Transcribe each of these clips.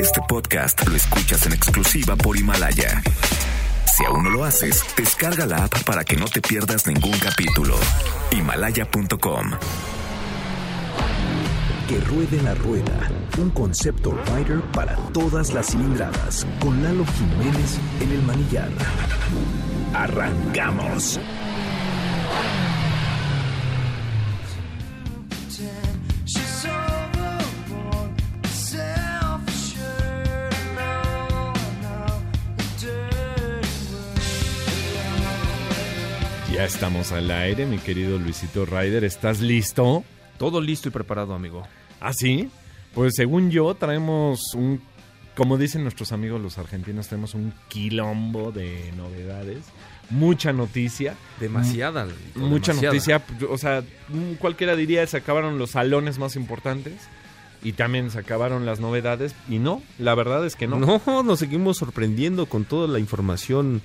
Este podcast lo escuchas en exclusiva por Himalaya. Si aún no lo haces, descarga la app para que no te pierdas ningún capítulo. Himalaya.com. Que ruede la rueda, un concepto rider para todas las cilindradas, con Lalo Jiménez en el manillar. Arrancamos. Ya estamos al aire, mi querido Luisito Ryder. ¿Estás listo? Todo listo y preparado, amigo. ¿Ah, sí? Pues según yo, traemos un. Como dicen nuestros amigos los argentinos, tenemos un quilombo de novedades. Mucha noticia. Demasiada. Mucha noticia. O sea, cualquiera diría se acabaron los salones más importantes. Y también se acabaron las novedades. Y no, la verdad es que no. No, nos seguimos sorprendiendo con toda la información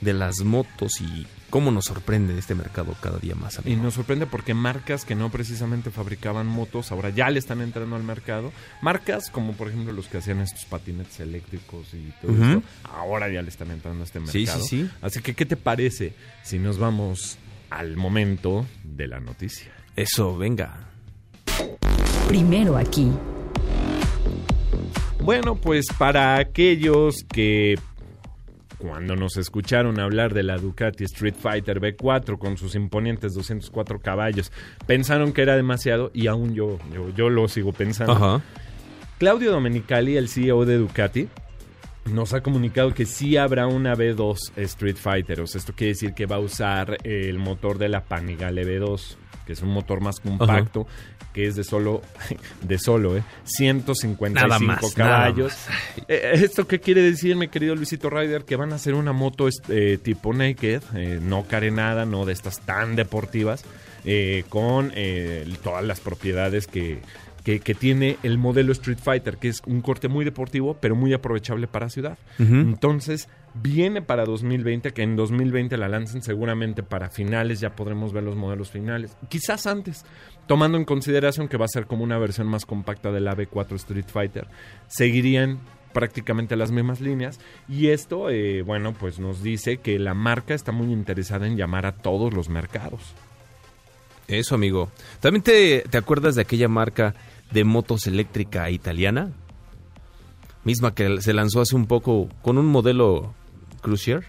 de las motos y cómo nos sorprende este mercado cada día más. Amigo. Y nos sorprende porque marcas que no precisamente fabricaban motos ahora ya le están entrando al mercado. Marcas como por ejemplo los que hacían estos patinetes eléctricos y todo uh -huh. eso, ahora ya le están entrando a este mercado. Sí, sí, sí. Así que, ¿qué te parece si nos vamos al momento de la noticia? Eso, venga. Primero aquí. Bueno, pues para aquellos que cuando nos escucharon hablar de la Ducati Street Fighter B4 con sus imponentes 204 caballos, pensaron que era demasiado y aún yo, yo, yo lo sigo pensando. Ajá. Claudio Domenicali, el CEO de Ducati, nos ha comunicado que sí habrá una B2 Street Fighter. O sea, esto quiere decir que va a usar el motor de la Panigale B2, que es un motor más compacto, Ajá. que es de solo, de solo, ¿eh? 155 nada más, caballos. Nada más. Eh, ¿Esto qué quiere decir, mi querido Luisito Ryder? Que van a hacer una moto eh, tipo naked, eh, no carenada, no de estas tan deportivas, eh, con todas las propiedades que, que, que, tiene el modelo Street Fighter, que es un corte muy deportivo, pero muy aprovechable para ciudad. Uh -huh. Entonces, viene para 2020, que en 2020 la lancen seguramente para finales, ya podremos ver los modelos finales, quizás antes, tomando en consideración que va a ser como una versión más compacta del AB4 Street Fighter, seguirían prácticamente las mismas líneas y esto, eh, bueno, pues nos dice que la marca está muy interesada en llamar a todos los mercados. Eso, amigo. ¿También te, te acuerdas de aquella marca de motos eléctrica italiana? Misma que se lanzó hace un poco con un modelo Cruiser.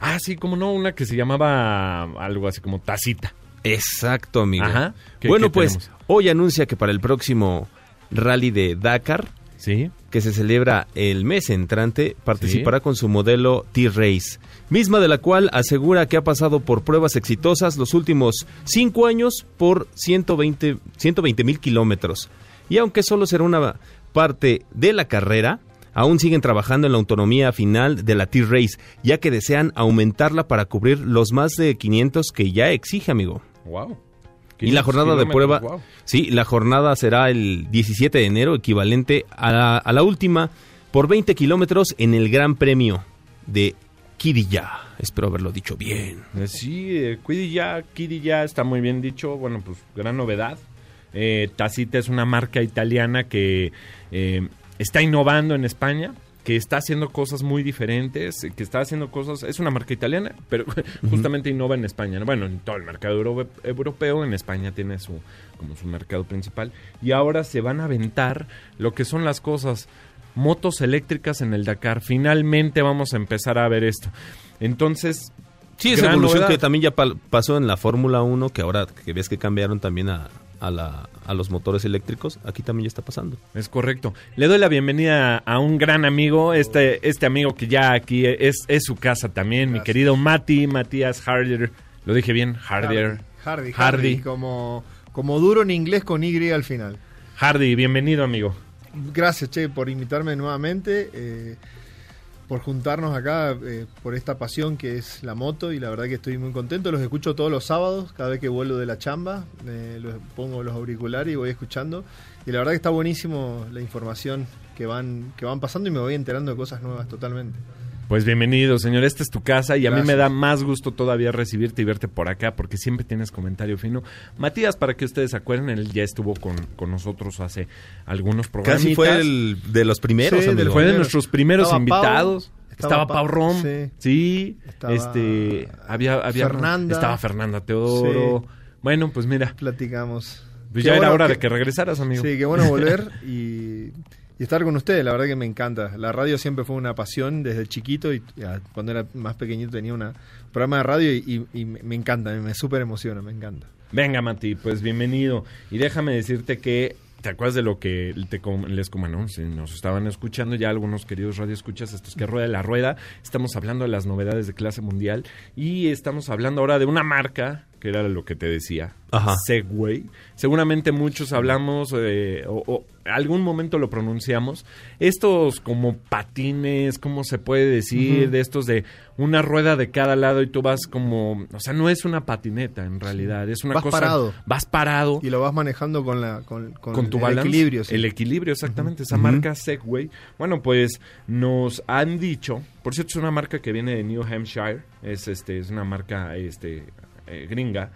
Ah, sí, como no, una que se llamaba algo así como Tacita. Exacto, amigo. Ajá. ¿Qué, bueno, qué pues tenemos? hoy anuncia que para el próximo rally de Dakar, ¿Sí? Que se celebra el mes entrante, participará ¿Sí? con su modelo T-Race, misma de la cual asegura que ha pasado por pruebas exitosas los últimos cinco años por 120 mil kilómetros. Y aunque solo será una parte de la carrera, aún siguen trabajando en la autonomía final de la T-Race, ya que desean aumentarla para cubrir los más de 500 que ya exige, amigo. Wow. Y la jornada de prueba, wow. sí, la jornada será el 17 de enero, equivalente a la, a la última, por 20 kilómetros en el Gran Premio de Kiriyá. Espero haberlo dicho bien. Sí, eh, Kiriyá, Kiriyá está muy bien dicho. Bueno, pues gran novedad. Eh, Tacita es una marca italiana que eh, está innovando en España que está haciendo cosas muy diferentes, que está haciendo cosas, es una marca italiana, pero justamente uh -huh. innova en España, ¿no? bueno, en todo el mercado euro, europeo, en España tiene su como su mercado principal y ahora se van a aventar lo que son las cosas motos eléctricas en el Dakar. Finalmente vamos a empezar a ver esto. Entonces, sí, esa evolución novedad. que también ya pasó en la Fórmula 1, que ahora que ves que cambiaron también a, a, la, a, los motores eléctricos, aquí también ya está pasando. Es correcto. Le doy la bienvenida a un gran amigo, este, este amigo que ya aquí es, es su casa también, Gracias. mi querido Mati, Matías Hardier. ¿Lo dije bien? Hardier. Hardy, Hardy, Hardy. Como, como duro en inglés con Y al final. Hardy, bienvenido amigo. Gracias, Che, por invitarme nuevamente. Eh, por juntarnos acá eh, por esta pasión que es la moto y la verdad que estoy muy contento. Los escucho todos los sábados, cada vez que vuelvo de la chamba, eh, los pongo los auriculares y voy escuchando. Y la verdad que está buenísimo la información que van, que van pasando y me voy enterando de cosas nuevas totalmente. Pues bienvenido, señor. Esta es tu casa y a mí me da más gusto todavía recibirte y verte por acá porque siempre tienes comentario fino. Matías, para que ustedes se acuerden, él ya estuvo con, con nosotros hace algunos programas. Casi fue el de los primeros, Sí, del amigo. Fue de nuestros primeros Estaba Pau, invitados. estaba Estaba Pau, Rom. sí. Sí. Estaba este, había, había Fernanda. Estaba Fernanda Teodoro. Sí. Bueno, pues mira, Platicamos. pues ya era hora que- de que regresaras, amigo. Sí, qué bueno volver y, y estar con ustedes. La verdad que me encanta. La radio siempre fue una pasión desde chiquito y ya, cuando era más pequeñito tenía una- un programa de radio y, me encanta, me, me súper emociona, me encanta. Venga, Mati, pues bienvenido. Y déjame decirte que, ¿te acuerdas de lo que te com- les como no? Si nos estaban escuchando ya algunos queridos radioescuchas, estos que rueda la rueda, estamos hablando de las novedades de clase mundial y estamos hablando ahora de una marca, que era lo que te decía, Ajá. Segway. Seguramente muchos hablamos eh, o, o algún momento lo pronunciamos. Estos como patines, ¿cómo se puede decir? De estos de una rueda de cada lado y tú vas como, o sea, no es una patineta en realidad, es una Vas cosa parado. vas parado Y lo vas manejando con la con, con con tu el balance, equilibrio. sí. el equilibrio exactamente, esa marca Segway. Bueno, pues nos han dicho, por cierto es una marca que viene de New Hampshire, es este es una marca este eh, gringa.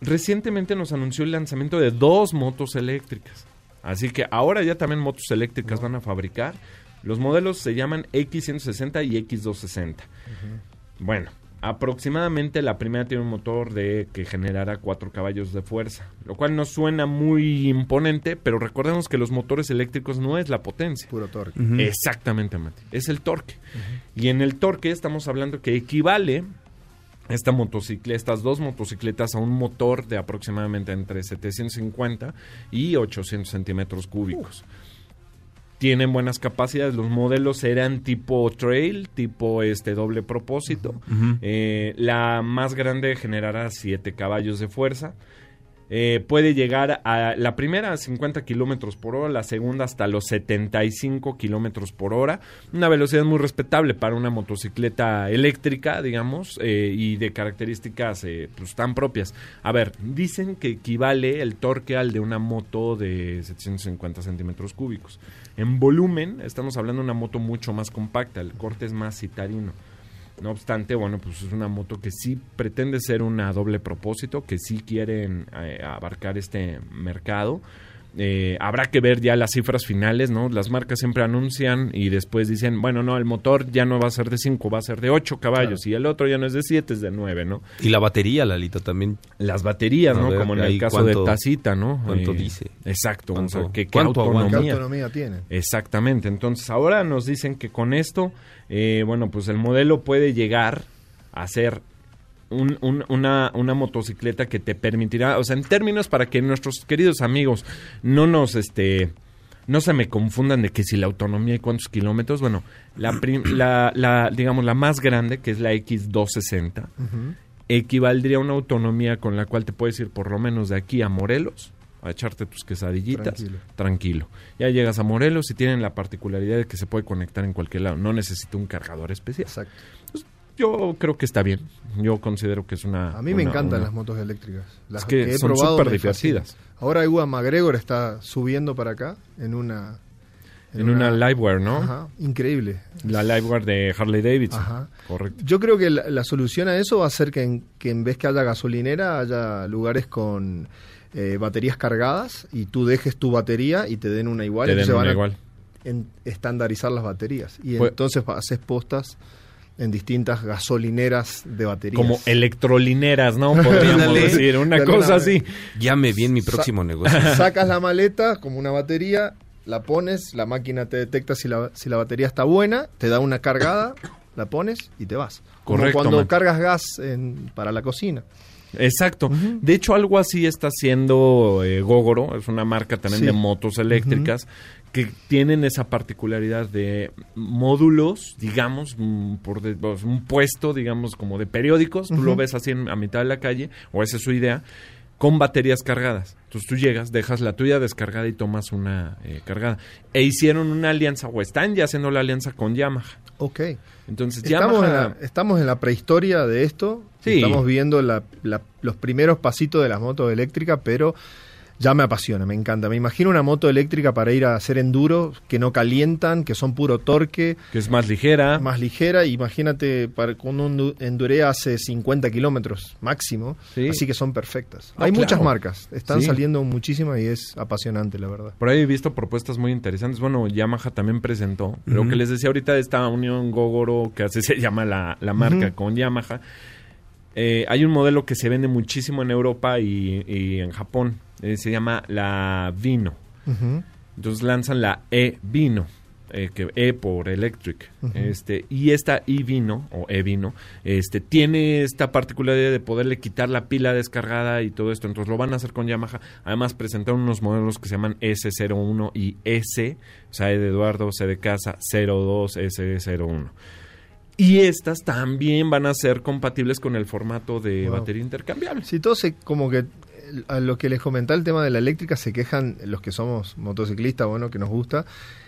Recientemente nos anunció el lanzamiento de dos motos eléctricas. Así que ahora ya también motos eléctricas van a fabricar. Los modelos se llaman X160 y X260. Bueno, aproximadamente la primera tiene un motor de que generará 4 caballos de fuerza, lo cual no suena muy imponente, pero recordemos que los motores eléctricos no es la potencia. Puro torque. Exactamente, Mati. Es el torque. Y en el torque estamos hablando que equivale esta motocicleta, estas dos motocicletas a un motor de aproximadamente entre 750 y 800 centímetros cúbicos. Tienen buenas capacidades. Los modelos eran tipo trail, tipo este doble propósito. Eh, la más grande generará 7 caballos de fuerza. Eh, puede llegar a la primera a 50 kilómetros por hora, la segunda hasta los 75 kilómetros por hora. Una velocidad muy respetable para una motocicleta eléctrica, digamos, eh, y de características eh, pues, tan propias. A ver, dicen que equivale el torque al de una moto de 750 centímetros cúbicos. En volumen, estamos hablando de una moto mucho más compacta, el corte es más citarino. No obstante, bueno, pues es una moto que sí pretende ser una doble propósito, que sí quieren eh, abarcar este mercado. Eh, habrá que ver ya las cifras finales, ¿no? Las marcas siempre anuncian y después dicen, bueno, no, el motor ya no va a ser de 5, va a ser de 8 caballos y el otro ya no es de 7, es de 9, ¿no? Y la batería, Lalito, también. Las baterías, ¿no? ver, Como en el caso cuánto- de Tacita, ¿no? cuánto Eh, dice. Exacto, Cuánto- o sea, que, cuánto aguanta. ¿Qué autonomía. autonomía tiene? Exactamente. Entonces, ahora nos dicen que con esto, eh, bueno, pues el modelo puede llegar a ser un- un- una, una motocicleta que te permitirá, o sea, en términos para que nuestros queridos amigos no nos, este, no se me confundan de que si la autonomía y cuántos kilómetros, bueno, la, prim- la, la, digamos, la más grande, que es la X260, equivaldría a una autonomía con la cual te puedes ir por lo menos de aquí a Morelos a echarte tus quesadillitas Tranquilo. tranquilo. Ya llegas a Morelos y tienen la particularidad de que se puede conectar en cualquier lado. No necesita un cargador especial. Exacto. Yo creo que está bien. Yo considero que es una. A mí me una- encantan una- las motos eléctricas. Las Es que son súper divertidas. Ahora Ewan McGregor está subiendo para acá en una... En una Liveware, ¿no? Ajá, increíble. La Liveware de Harley Davidson. Ajá. Correcto. Yo creo que la, la solución a eso va a ser que en, que en vez que haya gasolinera, haya lugares con eh, baterías cargadas y tú dejes tu batería y te den una igual. Te den entonces van una a igual. en- estandarizar las baterías. Y Pues- entonces haces postas en distintas gasolineras de baterías. Como electrolineras, ¿no? Podríamos decir. Una cosa así. Llame bien mi próximo negocio. Sacas la maleta como una batería, la pones, la máquina te detecta si la, si la batería está buena, te da una cargada, la pones y te vas. Como Correcto, cuando man. cargas gas en- para la cocina. Exacto. De hecho, algo así está haciendo eh, Gogoro. Es una marca también Sí. de motos eléctricas que tienen esa particularidad de módulos, digamos, mm, por de- pues, un puesto, digamos, como de periódicos. Tú lo ves así en- a mitad de la calle, o esa es su idea, con baterías cargadas. Entonces tú llegas, dejas la tuya descargada y tomas una eh, cargada. E hicieron una alianza, o están ya haciendo la alianza con Yamaha. Ok. Entonces Estamos en, Yamaha... la, estamos en la prehistoria de esto. Sí. Estamos viendo la- la- los primeros pasitos de las motos eléctricas, pero ya me apasiona, me encanta. Me imagino una moto eléctrica para ir a hacer enduro, que no calientan, que son puro torque, Que es más ligera. más ligera. Imagínate, para, cuando un enduré hace 50 kilómetros máximo, Sí. así que son perfectas. No, Hay claro. muchas marcas, están Sí. saliendo muchísimas y es apasionante, la verdad. Por ahí he visto propuestas muy interesantes. Bueno, Yamaha también presentó. Lo que les decía ahorita de esta unión Gogoro, que así se llama la, la marca con Yamaha. eh, hay un modelo que se vende muchísimo en Europa y, y en Japón. Eh, se llama la Vino. Entonces lanzan la E-Vino. eh, que E por Electric. Este, y esta E-Vino, o E-Vino, este, tiene esta particularidad de poderle quitar la pila descargada y todo esto. Entonces lo van a hacer con Yamaha. Además presentaron unos modelos que se llaman S01 y S, o sea, E de Eduardo, C de casa, 02, S01. Y estas también van a ser compatibles con el formato de Wow. batería intercambiable. Si todos se, como que a lo que les comentaba el tema de la eléctrica se quejan los que somos motociclistas, bueno, que nos gusta,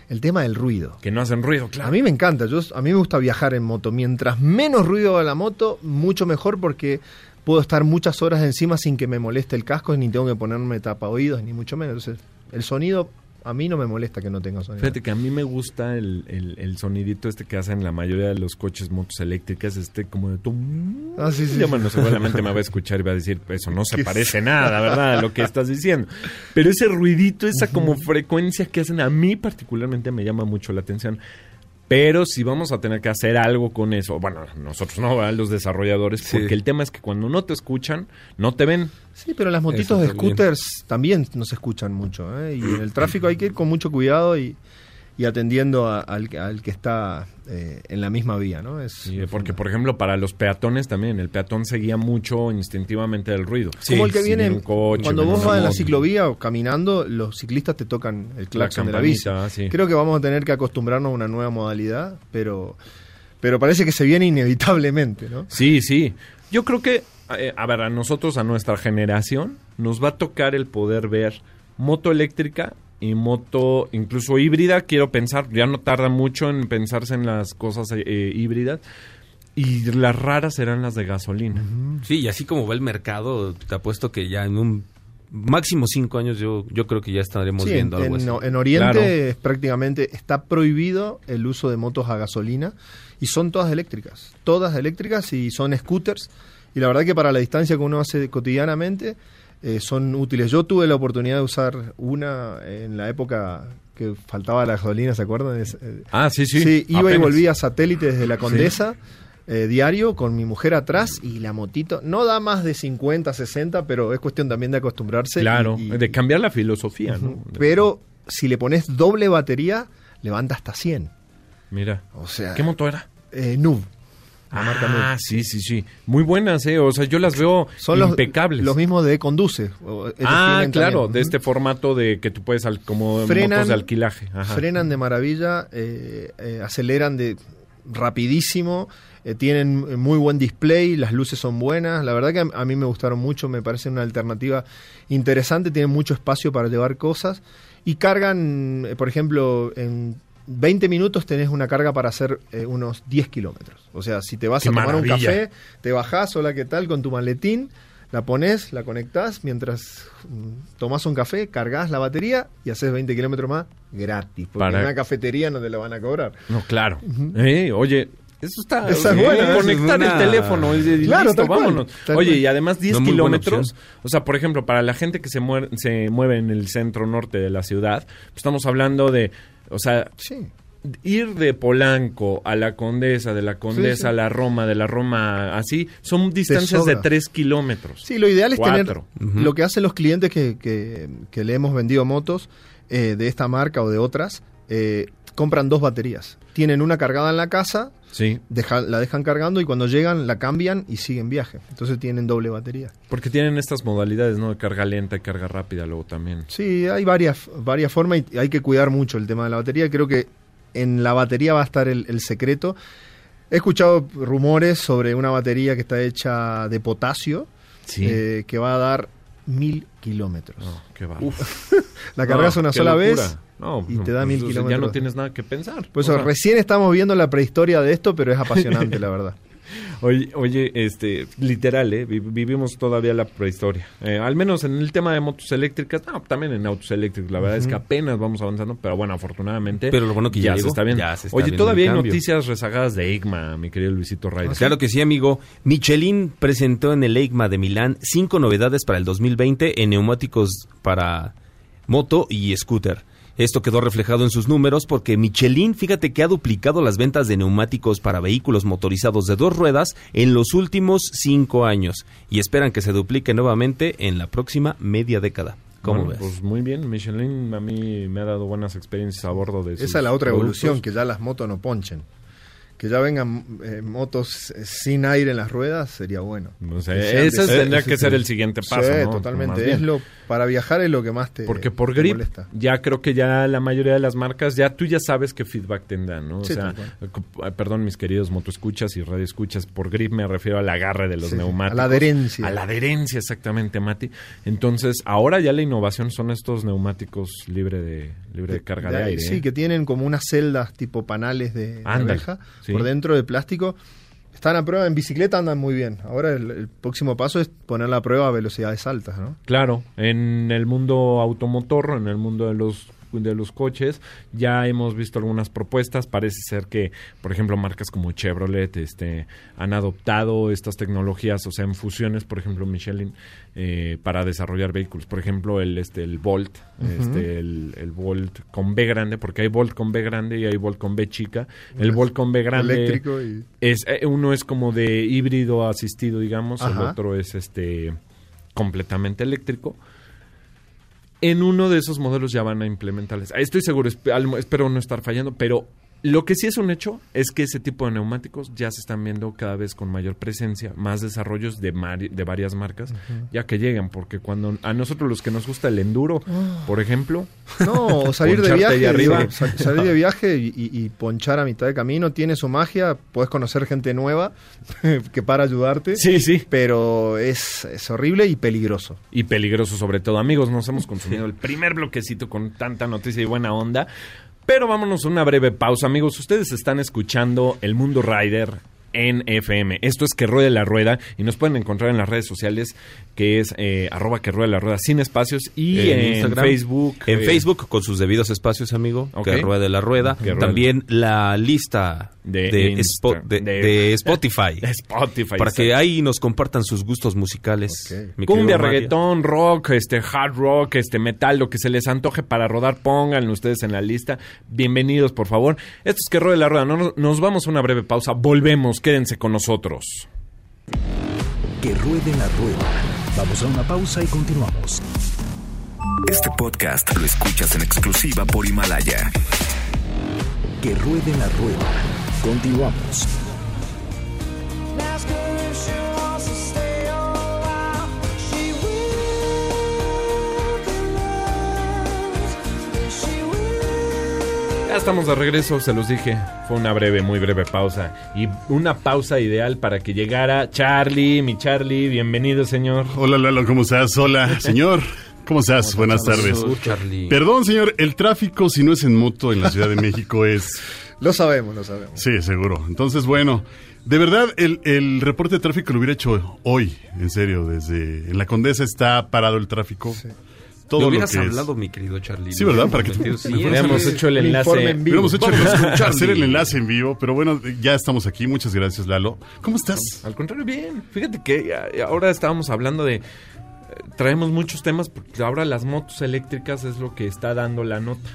el tema del ruido. Que no hacen ruido, claro. A mí me encanta, yo, a mí me gusta viajar en moto. Mientras menos ruido a la moto, mucho mejor porque puedo estar muchas horas encima sin que me moleste el casco, ni tengo que ponerme tapa oídos, ni mucho menos. Entonces, el sonido a mí no me molesta que no tenga sonido. Fíjate que a mí me gusta el, el, el sonidito este que hacen la mayoría de los coches, motos eléctricas, este como de tum. Ah, sí, sí. Ya, bueno, seguramente me va a escuchar y va a decir, eso no se parece nada, ¿verdad? A lo que estás diciendo. Pero ese ruidito, esa como frecuencia que hacen, a mí particularmente me llama mucho la atención. Pero si vamos a tener que hacer algo con eso, bueno, nosotros no, ¿verdad? los desarrolladores, Sí. porque el tema es que cuando no te escuchan, no te ven. Sí, pero las motitos de scooters también no se escuchan mucho. ¿eh? Y en el tráfico hay que ir con mucho cuidado y, y atendiendo a- al, al que está eh, en la misma vía. ¿no? Es, Sí, porque, por ejemplo, para los peatones también, el peatón seguía mucho instintivamente del ruido. como el que viene, coche, cuando vos vas en la ciclovía o caminando, los ciclistas te tocan el claxon de la bici. sí. Creo que vamos a tener que acostumbrarnos a una nueva modalidad, pero, pero parece que se viene inevitablemente, ¿no? Sí, sí. Yo creo que, eh, a ver, a nosotros, a nuestra generación, nos va a tocar el poder ver moto eléctrica y moto incluso híbrida. Quiero pensar, ya no tarda mucho en pensarse en las cosas eh, eh, híbridas. Y las raras serán las de gasolina. Sí, y así como va el mercado, te apuesto que ya en un máximo cinco años yo, yo creo que ya estaremos Sí, en, viendo algo en- así. en Oriente Claro. es prácticamente está prohibido el uso de motos a gasolina y son todas eléctricas, todas eléctricas y son scooters y la verdad que para la distancia que uno hace cotidianamente eh, son útiles. Yo tuve la oportunidad de usar una en la época que faltaba la gasolina, ¿se acuerdan? Es, eh, Ah, sí, sí. Sí, iba y apenas. volvía a satélite desde la Condesa. eh, diario con mi mujer atrás y la motito no da más de 50, 60, pero es cuestión también de acostumbrarse. Claro, y- y- de cambiar la filosofía. Pero si le pones doble batería, levanta hasta 100. Mira. O sea, ¿Qué moto era? eh, Nub. La marca Ah, sí, sí, sí. Muy buenas, ¿eh? O sea, yo las veo Son los, impecables. los mismos de Conduce. Ah, claro, también. de este formato de que tú puedes, al- como Frenan- motos de alquilaje. Ajá. Frenan de maravilla, eh, eh, aceleran de rapidísimo, eh, tienen muy buen display, las luces son buenas. La verdad que a, a mí me gustaron mucho, me parece una alternativa interesante, tienen mucho espacio para llevar cosas y cargan, por ejemplo, en 20 minutos tenés una carga para hacer eh, unos 10 kilómetros. O sea, si te vas ¡Qué a tomar un café, te bajás, hola, ¿qué tal? Con tu maletín, la pones, la conectás, mientras mm, tomás un café, cargas la batería y haces 20 kilómetros más gratis. Porque Para- en una cafetería no te la van a cobrar. No, claro. Eh, oye, eso está. Esa es buena, ¿eh? Conectar el teléfono y, Claro, listo, cual, vámonos. oye, cual. y además 10 No, muy buena kilómetros. O sea, por ejemplo, para la gente que se, muere- se mueve en el centro norte de la ciudad, pues estamos hablando de. O sea, Sí. ir de Polanco a la Condesa, de la Condesa Sí, sí. a la Roma, de la Roma así, son distancias de sobra. 3 kilómetros. Sí, lo ideal es Cuatro. tener lo que hacen los clientes que, que- que le hemos vendido motos eh, de esta marca o de otras, eh, compran dos baterías. Tienen una cargada en la casa, Sí, deja- la dejan cargando y cuando llegan la cambian y siguen viaje. Entonces tienen doble batería. porque tienen estas modalidades, ¿no? De carga lenta y carga rápida luego también. Sí, hay varias, varias formas y hay que cuidar mucho el tema de la batería. Creo que en la batería va a estar el, el secreto. He escuchado rumores sobre una batería que está hecha de potasio, Sí. eh, que va a dar mil kilómetros. No, qué va. La cargas una sola vez No, y no, te da pues, mil sea, Ya kilómetros. no tienes nada que pensar. Eso sea, recién estamos viendo la prehistoria de esto, pero es apasionante, la verdad. Oye, oye, este, literal, ¿eh? Vi- vivimos todavía la prehistoria. Eh, al menos en el tema de motos eléctricas, no, también en autos eléctricos. La verdad es que apenas vamos avanzando, pero bueno, afortunadamente. Pero lo bueno que ya se llegó, está viendo. ya se está oye, todavía hay noticias rezagadas de EIGMA, mi querido Luisito Reyes. Claro que sí, amigo. Michelin presentó en el EICMA de Milán cinco novedades para el 2020 en neumáticos para moto y scooter. Esto quedó reflejado en sus números porque Michelin, fíjate que ha duplicado las ventas de neumáticos para vehículos motorizados de dos ruedas en los últimos cinco años y esperan que se duplique nuevamente en la próxima media década. ¿Cómo Bueno, ves? Pues muy bien, Michelin a mí me ha dado buenas experiencias a bordo de Esa es la otra productos. evolución, que ya las motos no ponchen. Que ya vengan eh, motos eh, sin aire en las ruedas sería bueno. O sea, Que sean ese de- tendría que ser el siguiente paso, Sí, ¿no? Totalmente. Es lo, para viajar es lo que más te Porque por grip, molesta. ya creo que ya la mayoría de las marcas, ya tú ya sabes qué feedback tendrán, ¿no? O Sí, sea, ah, perdón, mis queridos motoescuchas y radioescuchas, por grip me refiero al agarre de los Sí, neumáticos. a la adherencia. A la adherencia, exactamente, Mati. Entonces, ahora ya la innovación son estos neumáticos libre de, libre de carga de, De- aire. Sí, ¿eh? que tienen como unas celdas tipo panales de, de Ándale, abeja sí. por dentro de plástico. Están a prueba en bicicleta, andan muy bien. Ahora el, el próximo paso es ponerla a prueba a velocidades altas, ¿no? Claro, en el mundo automotor, en el mundo de los de los coches, ya hemos visto algunas propuestas. Parece ser que, por ejemplo, marcas como Chevrolet este, han adoptado estas tecnologías, o sea, en fusiones, por ejemplo, Michelin, eh, para desarrollar vehículos. Por ejemplo, el, este, el Volt, este, el, el Volt con B grande, porque hay Volt con B grande y hay Volt con B chica. El Volt con B grande Eléctrico y... es eh, uno es como de híbrido asistido, digamos, el otro es este completamente eléctrico. En uno de esos modelos ya van a implementarles. Estoy seguro, espero no estar fallando, pero lo que sí es un hecho es que ese tipo de neumáticos ya se están viendo cada vez con mayor presencia, más desarrollos de, mari- de varias marcas, ya que llegan, porque cuando a nosotros los que nos gusta el enduro, Ah. por ejemplo, No, salir de viaje, arriba. salir de viaje y, y- y ponchar a mitad de camino tiene su magia, puedes conocer gente nueva que para ayudarte, sí, sí, pero es, es horrible y peligroso. y peligroso sobre todo. Amigos, nos hemos consumido el primer bloquecito con tanta noticia y buena onda. Pero vámonos a una breve pausa, amigos. Ustedes están escuchando El Mundo Rider en FM. Esto es Que Ruede la Rueda y nos pueden encontrar en las redes sociales que es eh, arroba que ruede la rueda sin espacios y en, Instagram, Facebook. En eh, Facebook, con sus debidos espacios, amigo. Ok. Que ruede la rueda. Ruede. También la lista De de, Insta- Spo- de- de- de Spotify. Spotify. para que ahí nos compartan sus gustos musicales. Cumbia, reggaetón, rock, este hard rock, este metal, lo que se les antoje para rodar, pónganlo ustedes en la lista. Bienvenidos, por favor. Esto es que ruede la rueda. No- nos vamos a una breve pausa. Volvemos, quédense con nosotros. Que ruede la rueda. Vamos a una pausa y continuamos. Este podcast lo escuchas en exclusiva por Himalaya. Que ruede la rueda. Continuamos. Ya estamos de regreso, se los dije. Fue una breve, muy breve pausa. Y una pausa ideal para que llegara Charlie, mi Charlie. Bienvenido, señor. Hola Lalo, ¿cómo estás? Hola, señor. ¿Cómo estás? Buenas tardes. Charlie. Perdón, señor, el tráfico si no es en moto en la Ciudad de México es... Lo sabemos, lo sabemos. Sí, seguro. Entonces, bueno, de verdad el, el reporte de tráfico lo hubiera hecho hoy, en serio, desde... En la Condesa está parado el tráfico. Te Todo lo que hubieras es... hablado, mi querido Charlie. Sí, ¿verdad? Para que- me sí, sí. hecho el enlace. en vivo. Hubiéramos hecho el- hacer el enlace en vivo, pero bueno, ya estamos aquí. Muchas gracias, Lalo. ¿Cómo estás? Al contrario, bien. Fíjate que eh, ahora estábamos hablando de... eh, Traemos muchos temas porque ahora las motos eléctricas es lo que está dando la nota.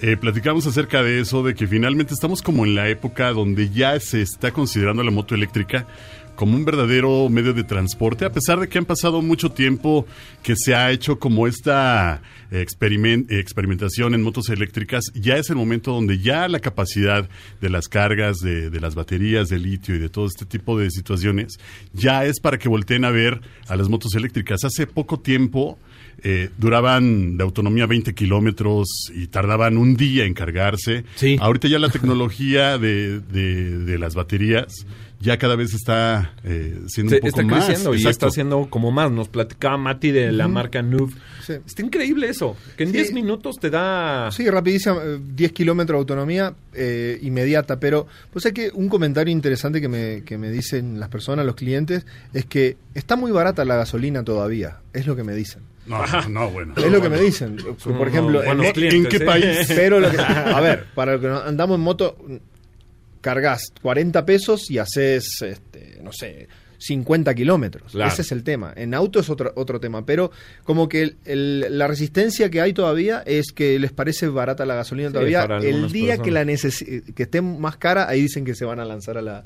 Eh, platicamos acerca de eso, de que finalmente estamos como en la época donde ya se está considerando la moto eléctrica como un verdadero medio de transporte, a pesar de que han pasado mucho tiempo que se ha hecho como esta eh, experimen- eh, experimentación en motos eléctricas, ya es el momento donde ya la capacidad de las cargas, de, de las baterías de litio y de todo este tipo de situaciones, ya es para que volteen a ver a las motos eléctricas. Hace poco tiempo eh, duraban de autonomía 20 kilómetros y tardaban un día en cargarse. Sí. Ahorita ya la tecnología de, de- de las baterías ya cada vez está eh, siendo Se- un poco está más. creciendo y Exacto. está haciendo como más. Nos platicaba Mati de la marca Nuve. Sí. Está increíble eso. Que en Sí. 10 minutos te da. Sí, rapidísima, eh, 10 kilómetros de autonomía eh, inmediata, pero pues es que un comentario interesante que me, que me dicen las personas, los clientes, es que está muy barata la gasolina todavía, es lo que me dicen. No, no, no, bueno. Es lo que me dicen. Por ejemplo, en- clientes, ¿en qué ¿eh? país? pero lo que- a ver, para lo que andamos en moto, cargas 40 pesos y haces, este, no sé, 50 kilómetros. Claro. Ese es el tema. En auto es otro, otro tema, pero como que el- el- la resistencia que hay todavía es que les parece barata la gasolina Sí, todavía. El día que la que esté más cara, ahí dicen que se van a lanzar a, la,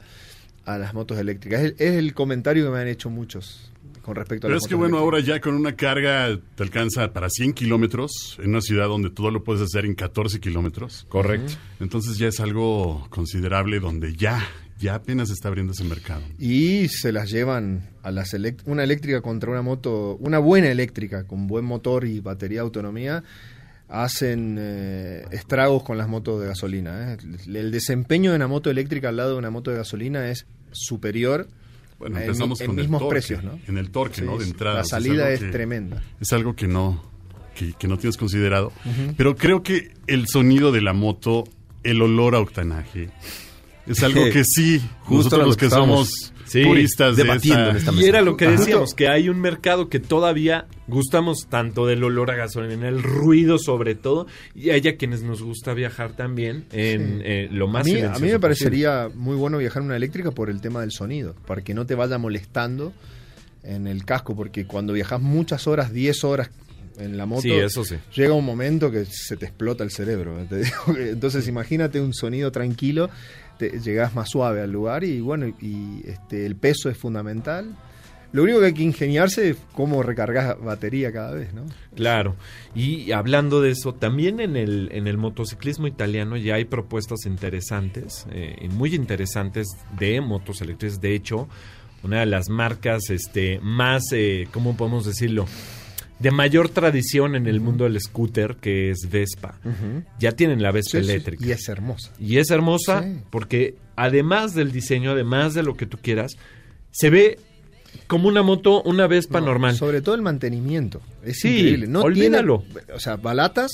a las motos eléctricas. Es el, es el comentario que me han hecho muchos con respecto a Pero es que bueno, ahora ya con una carga te alcanza para 100 kilómetros en una ciudad donde todo lo puedes hacer en 14 kilómetros. Correcto. Entonces ya es algo considerable donde ya, ya apenas está abriendo ese mercado. Y se las llevan a las una eléctrica contra una moto, una buena eléctrica con buen motor y batería de autonomía, hacen eh, estragos con las motos de gasolina. ¿eh? El, el desempeño de una moto eléctrica al lado de una moto de gasolina es superior Bueno, en, empezamos en con el mismos torque, precios, ¿no? En el torque, Sí, ¿no? De entrada. La O sea, salida es que- tremenda. Es algo que no, que, que no tienes considerado. Pero creo que el sonido de la moto, el olor a octanaje, es algo que sí, Justo nosotros lo los que que somos Sí, puristas de debatiendo esa- en esta Y mesa. era lo que Ajá. decíamos, que hay un mercado que todavía gustamos tanto del olor a gasolina, el ruido sobre todo, y hay a quienes nos gusta viajar también en Sí. eh, lo más a mí, a mí me posible. parecería muy bueno viajar en una eléctrica por el tema del sonido, para que no te vaya molestando en el casco, porque cuando viajas muchas horas, 10 horas en la moto, Sí, eso sí. llega un momento que se te explota el cerebro. te digo que- Entonces imagínate un sonido tranquilo, te, llegás más suave al lugar y bueno, y este, el peso es fundamental. Lo único que hay que ingeniarse es cómo recargas batería cada vez, ¿no? Claro, y hablando de eso, también en el, en el motociclismo italiano ya hay propuestas interesantes, eh, muy interesantes de motos eléctricas. De hecho, una de las marcas este, más, eh, ¿cómo podemos decirlo? De mayor tradición en el mundo del scooter, que es Vespa. Ya tienen la Vespa Sí, sí, eléctrica. Y es hermosa. Y es hermosa Sí. porque además del diseño, además de lo que tú quieras, se ve como una moto, una Vespa No, normal. Sobre todo el mantenimiento. Es Sí, increíble. No olvídalo. Tiene, o sea, balatas,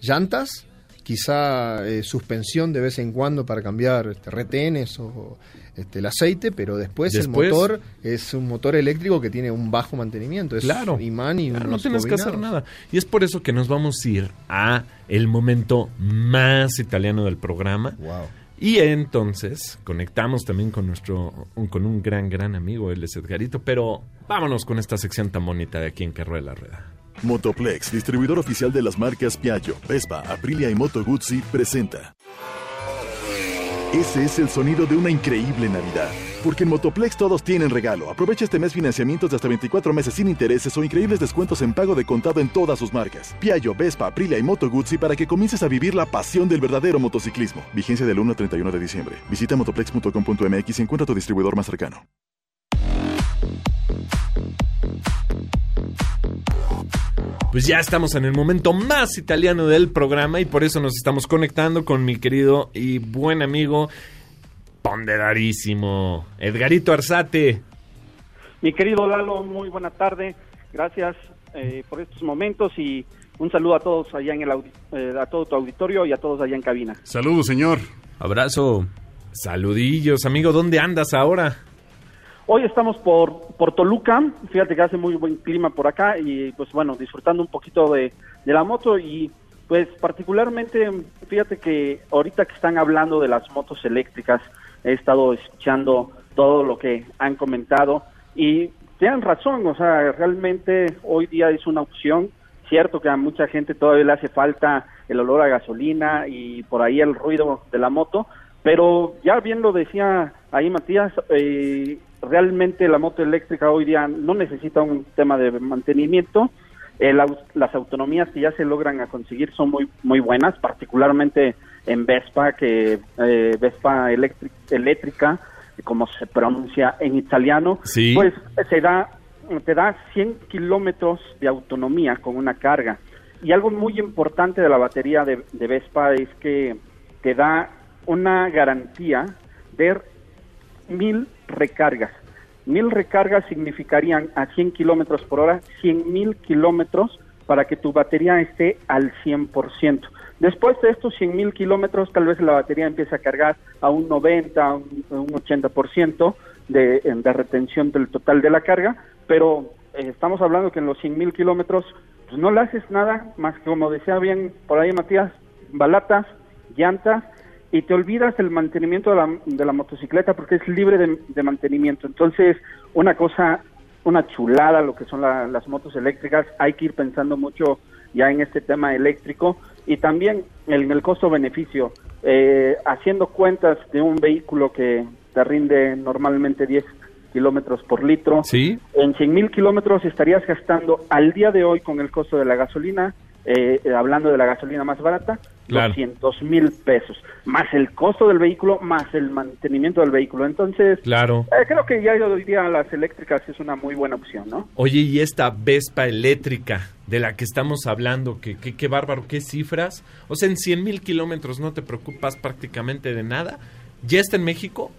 llantas, quizá eh, suspensión de vez en cuando para cambiar este, retenes o este, el aceite, pero después, Después- el motor es un motor eléctrico que tiene un bajo mantenimiento. Es Claro. imán y Claro, no tienes que hacer nada. Y es por eso que nos vamos a ir a el momento más italiano del programa. Wow. Y entonces conectamos también con nuestro, un- con un gran, gran amigo, él es Edgarito, pero vámonos con esta sección tan bonita de aquí en Que Rueda la Rueda. Motoplex, distribuidor oficial de las marcas Piaggio, Vespa, Aprilia y Moto Guzzi, presenta. Ese es el sonido de una increíble Navidad. Porque en Motoplex todos tienen regalo. Aprovecha este mes financiamientos de hasta 24 meses sin intereses o increíbles descuentos en pago de contado en todas sus marcas. Piaggio, Vespa, Aprilia y Moto Guzzi para que comiences a vivir la pasión del verdadero motociclismo. Vigencia del 1 al 31 de diciembre. Visita motoplex.com.mx y encuentra tu distribuidor más cercano. Pues ya estamos en el momento más italiano del programa y por eso nos estamos conectando con mi querido y buen amigo ponderadísimo Edgarito Arzate. Mi querido Lalo, muy buena tarde. Gracias eh, por estos momentos y un saludo a todos allá en el eh, a todo tu auditorio y a todos allá en cabina. Saludos, señor. Abrazo. Saludillos, amigo, ¿dónde andas ahora? Hoy estamos por, por Toluca, fíjate que hace muy buen clima por acá y pues bueno, disfrutando un poquito de, la moto y pues particularmente, fíjate que ahorita que están hablando de las motos eléctricas, he estado escuchando todo lo que han comentado y tienen razón, o sea, realmente hoy día es una opción, cierto que a mucha gente todavía le hace falta el olor a gasolina y por ahí el ruido de la moto, pero ya bien lo decía ahí Matías, eh, realmente la moto eléctrica hoy día no necesita un tema de mantenimiento. Eh, la- las autonomías que ya se logran a conseguir son muy muy buenas, particularmente en Vespa, que eh, Vespa electri- eléctrica, como se pronuncia en italiano, Sí. pues se da te da 100 kilómetros de autonomía con una carga. Y algo muy importante de la batería de, de Vespa es que te da una garantía de mil recargas. Mil recargas significarían a 100 kilómetros por hora, 100 mil kilómetros para que tu batería esté al 100%. Después de estos 100 mil kilómetros, tal vez la batería empiece a cargar a un 90, a un, un 80% de, de retención del total de la carga, pero eh, estamos hablando que en los 100 mil kilómetros pues no le haces nada más que, como decía bien por ahí Matías, balatas, llantas, y te olvidas del mantenimiento de la, de la motocicleta porque es libre de, de mantenimiento. Entonces, una cosa, una chulada lo que son la- las motos eléctricas, hay que ir pensando mucho ya en este tema eléctrico y también en el costo-beneficio, eh, haciendo cuentas de un vehículo que te rinde normalmente 10 kilómetros por litro, Sí. en 100 mil kilómetros estarías gastando al día de hoy con el costo de la gasolina, eh, eh, hablando de la gasolina más barata, Claro. 200 mil pesos, más el costo del vehículo, más el mantenimiento del vehículo. Entonces, Claro. eh, creo que ya hoy día las eléctricas es una muy buena opción, ¿no? Oye, y esta Vespa eléctrica de la que estamos hablando, que, que- qué bárbaro, qué cifras. O sea, en 100 mil kilómetros no te preocupas prácticamente de nada. ¿Ya está en México?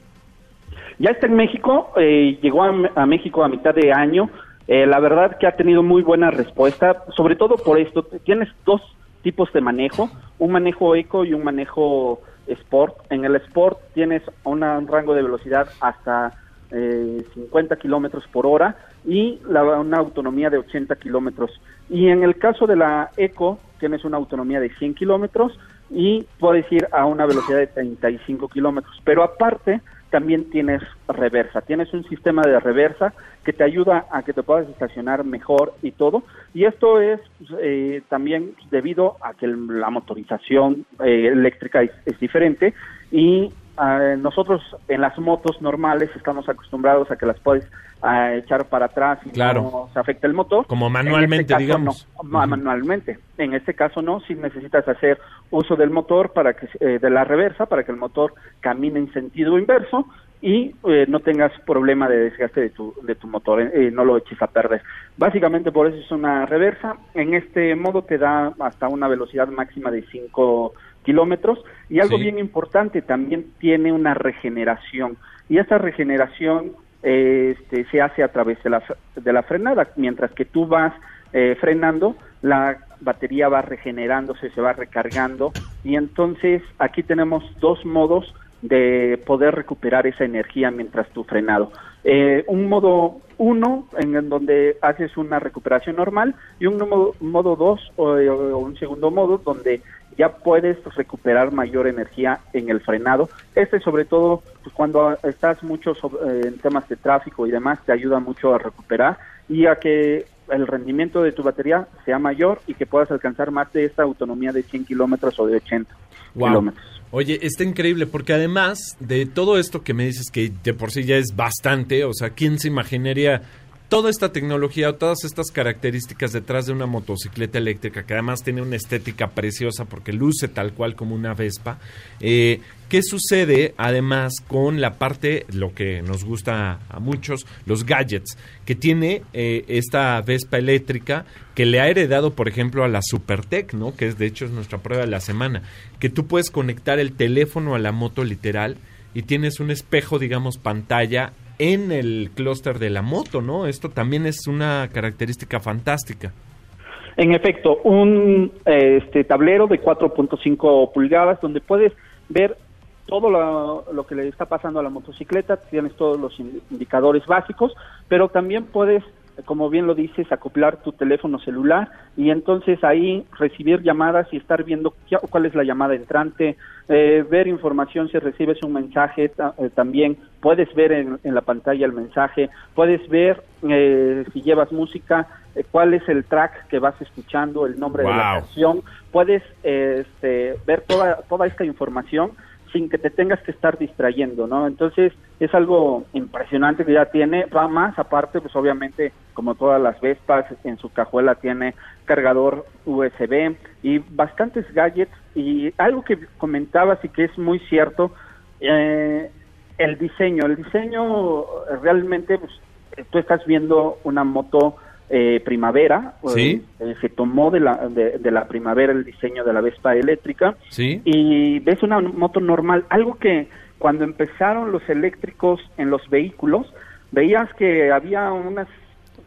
Ya está en México, eh, llegó a, a México a mitad de año. Eh, la verdad que ha tenido muy buena respuesta, sobre todo por esto. Tienes dos tipos de manejo, un manejo eco y un manejo sport. En el sport tienes una- un rango de velocidad hasta eh, 50 kilómetros por hora y la- una autonomía de 80 kilómetros. Y en el caso de la eco tienes una autonomía de 100 kilómetros y puedes ir a una velocidad de 35 kilómetros. Pero aparte, también tienes reversa. Tienes un sistema de reversa que te ayuda a que te puedas estacionar mejor y todo. Y esto es pues, eh, también debido a que la motorización eh, eléctrica es, es diferente y ah, nosotros en las motos normales estamos acostumbrados a que las puedes ah, echar para atrás y Claro. no se afecta el motor. Como manualmente, este caso, digamos. no, manualmente. En este caso no, si necesitas hacer uso del motor para que eh, de la reversa para que el motor camine en sentido inverso y eh, no tengas problema de desgaste de tu de tu motor, eh, eh, no lo eches a perder. Básicamente por eso es una reversa. En este modo te da hasta una velocidad máxima de 5 kilómetros y algo Sí. bien importante también tiene una regeneración y esta regeneración eh, este, se hace a través de la, de la frenada. Mientras que tú vas eh, frenando, la batería va regenerándose, se va recargando. Y entonces aquí tenemos dos modos de poder recuperar esa energía mientras tú frenado. Eh, un modo uno, en donde haces una recuperación normal, y un modo, modo dos, o, o un segundo modo, donde ya puedes recuperar mayor energía en el frenado. Este sobre todo pues, cuando estás mucho sob- eh, en temas de tráfico y demás, te ayuda mucho a recuperar y a que el rendimiento de tu batería sea mayor y que puedas alcanzar más de esta autonomía de 100 kilómetros o de 80 Wow. kilómetros. Oye, está increíble porque además de todo esto que me dices que de por sí ya es bastante, o sea, ¿quién se imaginaría toda esta tecnología o todas estas características detrás de una motocicleta eléctrica que además tiene una estética preciosa porque luce tal cual como una Vespa? Eh, ¿Qué sucede además con la parte, lo que nos gusta a muchos, los gadgets, que tiene eh, esta Vespa eléctrica que le ha heredado, por ejemplo, a la Supertech, ¿no? Que es de hecho es nuestra prueba de la semana, que tú puedes conectar el teléfono a la moto literal y tienes un espejo, digamos, pantalla en el clúster de la moto, ¿no? Esto también es una característica fantástica. En efecto, un eh, este tablero de 4.5 pulgadas donde puedes ver todo lo, lo que le está pasando a la motocicleta, tienes todos los in- indicadores básicos, pero también puedes, como bien lo dices, acoplar tu teléfono celular y entonces ahí recibir llamadas y estar viendo qué- cuál es la llamada entrante, eh, ver información si recibes un mensaje eh, también, puedes ver en, en la pantalla el mensaje, puedes ver eh, si llevas música, eh, cuál es el track que vas escuchando, el nombre de la canción, puedes eh, este, ver toda, toda esta información sin que te tengas que estar distrayendo, ¿no? Entonces es algo impresionante que ya tiene, va más aparte, pues obviamente como todas las Vespas en su cajuela tiene cargador USB y bastantes gadgets y algo que comentabas y que es muy cierto, eh, el diseño, el diseño realmente pues, tú estás viendo una moto eh, primavera, Sí. eh, se tomó de la, de, de la primavera el diseño de la Vespa eléctrica Sí. y ves una moto normal, algo que cuando empezaron los eléctricos en los vehículos, veías que había unos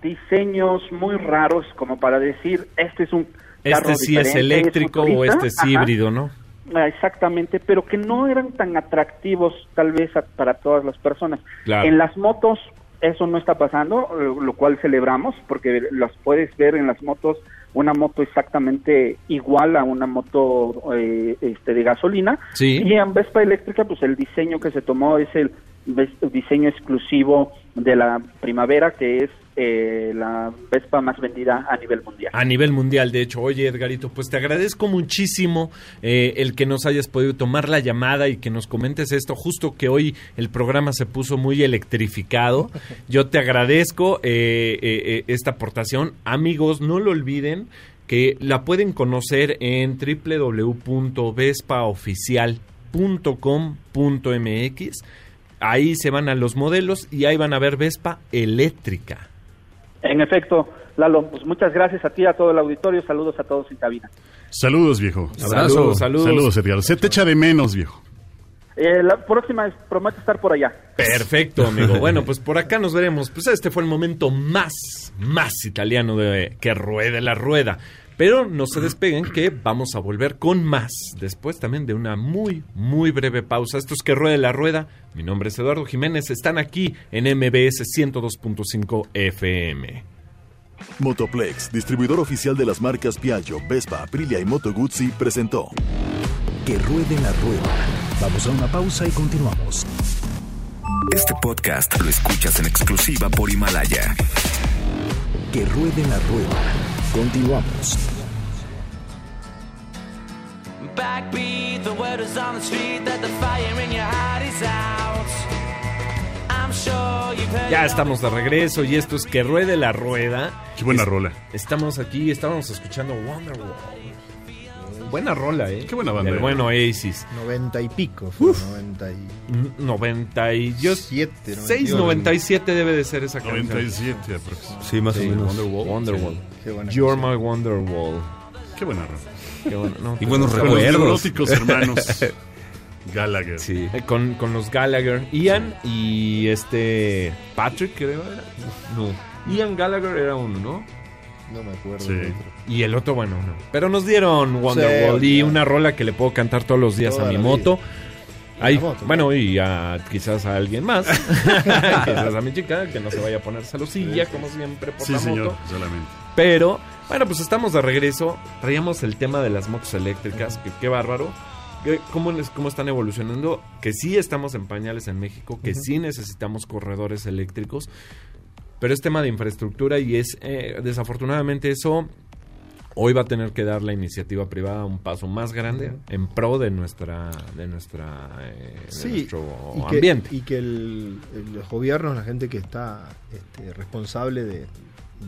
diseños muy raros como para decir, este es un carro Este sí es eléctrico o motorista". este es Ajá. híbrido, ¿no? Ah, Exactamente, pero que no eran tan atractivos tal vez a- para todas las personas. Claro. En las motos eso no está pasando, eh, lo cual celebramos porque las puedes ver en las motos una moto exactamente igual a una moto eh, este, de gasolina Sí. y en Vespa eléctrica pues el diseño que se tomó es el diseño exclusivo de la primavera que es eh, la Vespa más vendida a nivel mundial. A nivel mundial, de hecho. Oye, Edgarito, pues te agradezco muchísimo eh, el que nos hayas podido tomar la llamada y que nos comentes esto, justo que hoy el programa se puso muy electrificado. Yo te agradezco eh, esta aportación. Amigos, no lo olviden que la pueden conocer en www.vespaoficial.com.mx. Ahí se van a los modelos y ahí van a ver Vespa eléctrica. En efecto, Lalo, pues muchas gracias a ti, a todo el auditorio, saludos a todos en cabina. Saludos, viejo. Abrazo. Saludos. Saludos, Edgar. Se te echa de menos, viejo. Eh, la próxima es- prometo estar por allá. Perfecto, amigo. Bueno, pues por acá nos veremos. Pues este fue el momento más, más italiano de que ruede la rueda. Pero no se despeguen que vamos a volver con más. Después también de una muy, muy breve pausa. Esto es que ruede la rueda. Mi nombre es Eduardo Jiménez. Están aquí en MBS 102.5 FM. Motoplex, distribuidor oficial de las marcas Piaggio, Vespa, Aprilia y Moto Guzzi, presentó Que ruede la rueda. Vamos a una pausa y continuamos. Este podcast lo escuchas en exclusiva por Himalaya. Que ruede la rueda. Continuamos. Backbeat, the word is on the street that the fire in your heart is out. I'm sure you've heard Ya estamos de regreso y esto es que ruede la rueda. Qué buena Es- rola. Estamos aquí, estábamos escuchando Wonderwall. Buena rola, ¿eh? Qué buena banda, Del eh. buen Oasis. 90 y pico, fue 90 y... 90 y yo Siete, 6 98. 97 debe de ser esa canción. 97 aproximadamente. Sí, más Sí, o menos. Wonderwall. Wonderwall. Qué buena You're canción. my Wonderwall. Qué buena rola. Qué bueno, no, Y buenos pero- Con los Recuerdos. hermanos. Gallagher. Sí. Eh, con, con los Gallagher, Ian y este Patrick creo era. No. Ian Gallagher era uno, ¿no? No me acuerdo. Sí. otro. Y el otro, bueno, no. Pero nos dieron Wonderwall Sí, y una rola que le puedo cantar todos los días Toda a mi moto. vida. Ahí, moto, bueno, y a, quizás a alguien más. quizás a mi chica, que no se vaya a poner celosilla, como siempre, por Sí, la señor, moto. solamente. Pero, bueno, pues estamos de regreso. Traíamos el tema de las motos eléctricas, que qué bárbaro. Que ¿Cómo, ¿Cómo están evolucionando? Que sí estamos en pañales en México, que sí necesitamos corredores eléctricos. Pero es tema de infraestructura y es, eh, desafortunadamente, eso hoy va a tener que dar la iniciativa privada un paso más grande en pro de nuestra de nuestra eh, de nuestro y que, ambiente. y que el, el- los gobiernos, la gente que está este, responsable de,